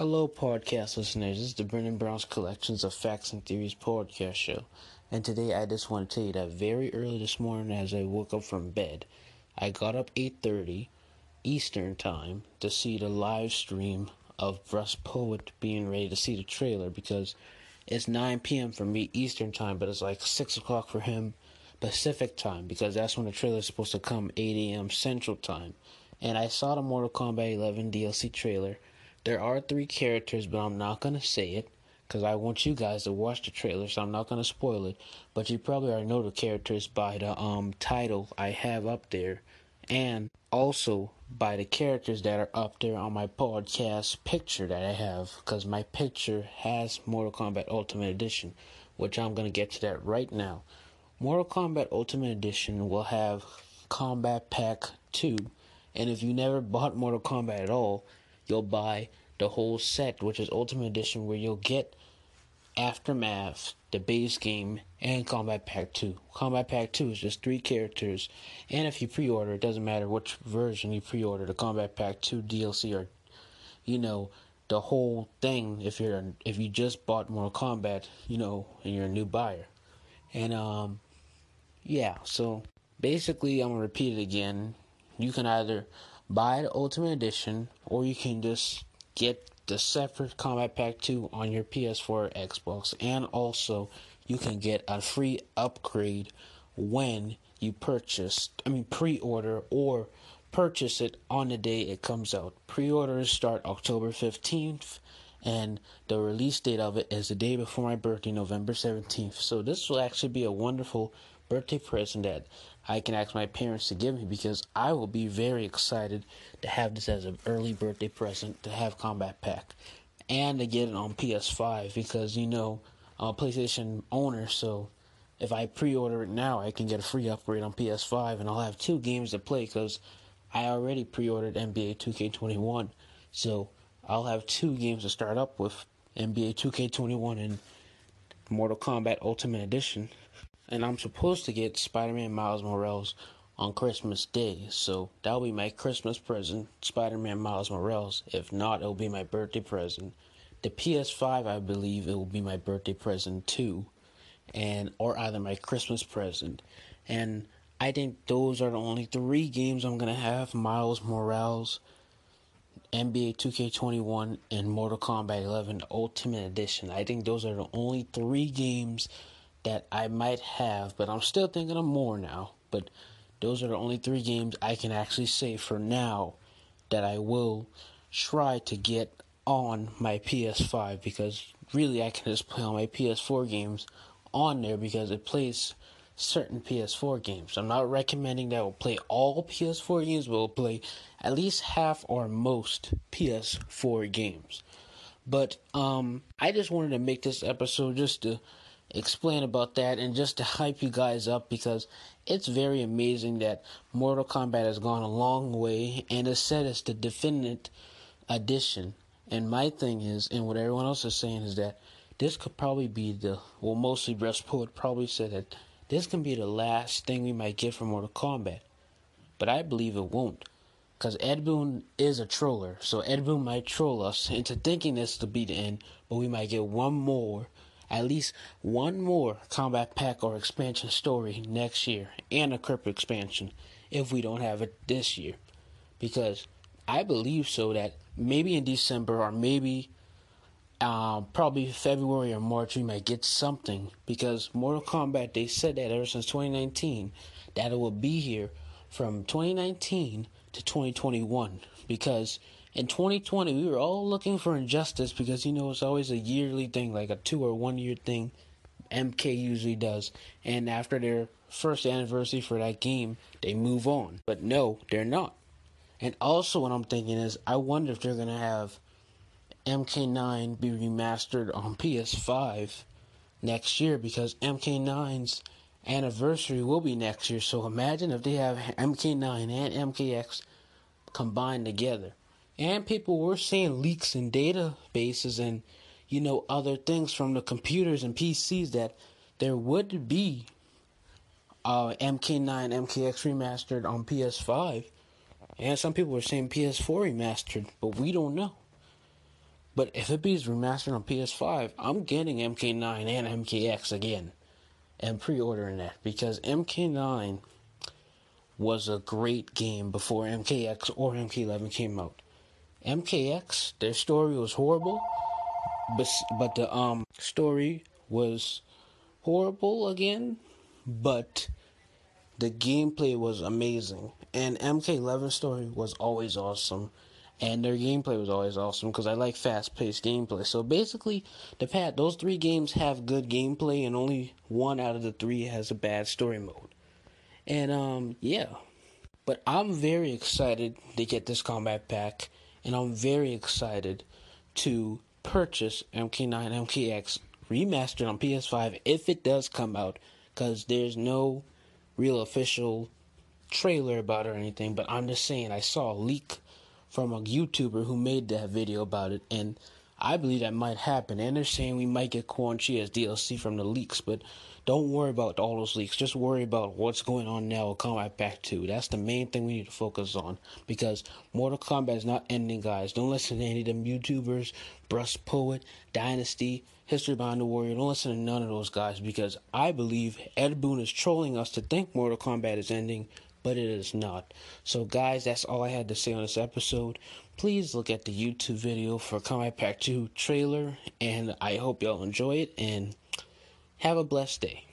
Hello, podcast listeners. This is the Brendan Brown's Collections of Facts and Theories podcast show. And today I just want to tell you that very early this morning as I woke up from bed, I got up 8.30 Eastern Time to see the live stream of Russ Poet being ready to see the trailer because it's 9 p.m. for me Eastern Time, but it's like 6 o'clock for him Pacific Time because that's when the trailer is supposed to come 8 a.m. Central Time. And I saw the Mortal Kombat 11 DLC trailer there are three characters, but I'm not to say it because I want you guys to watch the trailer, so I'm not to spoil it. But you probably already know the characters by the um title I have up there, and also by the characters that are up there on my podcast picture that I have, because my picture has Mortal Kombat Ultimate Edition, which I'm to get to that right now. Mortal Kombat Ultimate Edition will have Kombat Pack 2, and if you never bought Mortal Kombat at all, you'll buy the whole set, which is Ultimate Edition, where you'll get Aftermath, the base game, and Kombat Pack 2. Kombat Pack 2 is just three characters, and if you pre order, it doesn't matter which version you pre order the Kombat Pack 2 DLC or, you know, the whole thing if you're if you just bought Mortal Kombat, you know, and you're a new buyer. And um yeah, so basically I'm gonna repeat it again. You can either buy the Ultimate Edition, or you can just get the separate Kombat Pack 2 on your PS4 or Xbox, and also you can get a free upgrade when you purchase, I mean, pre order or purchase it on the day it comes out. Pre orders start October 15th, and the release date of it is the day before my birthday, November 17th. So, this will actually be a wonderful birthday present that I can ask my parents to give me because I will be very excited to have this as an early birthday present to have Kombat Pack and to get it on PS5 because you know I'm a PlayStation owner, so if I pre-order it now, I can get a free upgrade on PS5 and I'll have two games to play because I already pre-ordered NBA 2K21, so I'll have two games to start up with NBA 2K21 and Mortal Kombat Ultimate Edition and I'm supposed to get Spider-Man Miles Morales on Christmas Day, so that'll be my Christmas present, Spider-Man Miles Morales. If not, it'll be my birthday present. The PS5, I believe, it will be my birthday present too, and or either my Christmas present. And I think those are the only three games I'm gonna have: Miles Morales, NBA 2K21, and Mortal Kombat 11 Ultimate Edition. I think those are the only three games that I might have, but I'm still thinking of more now. But those are the only three games I can actually say for now that I will try to get on my PS5 because really I can just play on my PS4 games on there because it plays certain PS4 games. I'm not recommending that we'll play all PS4 games, but we'll play at least half or most PS4 games. But um I just wanted to make this episode just to explain about that and just to hype you guys up because it's very amazing that Mortal Kombat has gone a long way and is said as the definitive edition. And my thing is, and what everyone else is saying is that this could probably be the well, mostly Russ Poet probably said that this can be the last thing we might get from Mortal Kombat. But I believe it won't. Because Ed Boon is a troller, so Ed Boon might troll us into thinking this to be the end, but we might get one more at least one more combat pack or expansion story next year and a crypto expansion if we don't have it this year. Because I believe so that maybe in December or maybe uh, probably February or March we might get something because Mortal Kombat they said that ever since 2019 that it will be here from 2019 to 2021 because in 2020, we were all looking for injustice because you know it's always a yearly thing, like a two or one year thing. MK usually does, and after their first anniversary for that game, they move on. But no, they're not. And also, what I'm thinking is, I wonder if they're gonna have MK9 be remastered on PS5 next year because MK9's anniversary will be next year. So imagine if they have MK9 and MKX combined together. And people were seeing leaks in databases and, you know, other things from the computers and PCs that there would be uh, MK9, MKX remastered on PS5. And some people were saying PS4 remastered, but we don't know. But if it beats remastered on PS5, I'm getting MK9 and MKX again and pre ordering that because MK9 was a great game before MKX or MK11 came out. MKX, their story was horrible, but but the um story was horrible again, but the gameplay was amazing. And MK11 story was always awesome. And their gameplay was always awesome because I like fast-paced gameplay. So basically, the pat those three games have good gameplay, and only one out of the three has a bad story mode. And um, yeah. But I'm very excited to get this combat pack, and I'm very excited to purchase MK9 MKX remastered on PS5 if it does come out, because there's no real official trailer about it or anything. But I'm just saying, I saw a leak from a YouTuber who made that video about it, and I believe that might happen. And they're saying we might get Quan Chi as DLC from the leaks, but don't worry about all those leaks. Just worry about what's going on now with Kombat Pack 2. That's the main thing we need to focus on because Mortal Kombat is not ending, guys. Don't listen to any of them YouTubers, Brust Poet, Dynasty, History Behind the Warrior. Don't listen to none of those guys because I believe Ed Boon is trolling us to think Mortal Kombat is ending but it is not. So, guys, that's all I had to say on this episode. Please look at the YouTube video for Kombat Pack 2 trailer, and I hope y'all enjoy it and have a blessed day.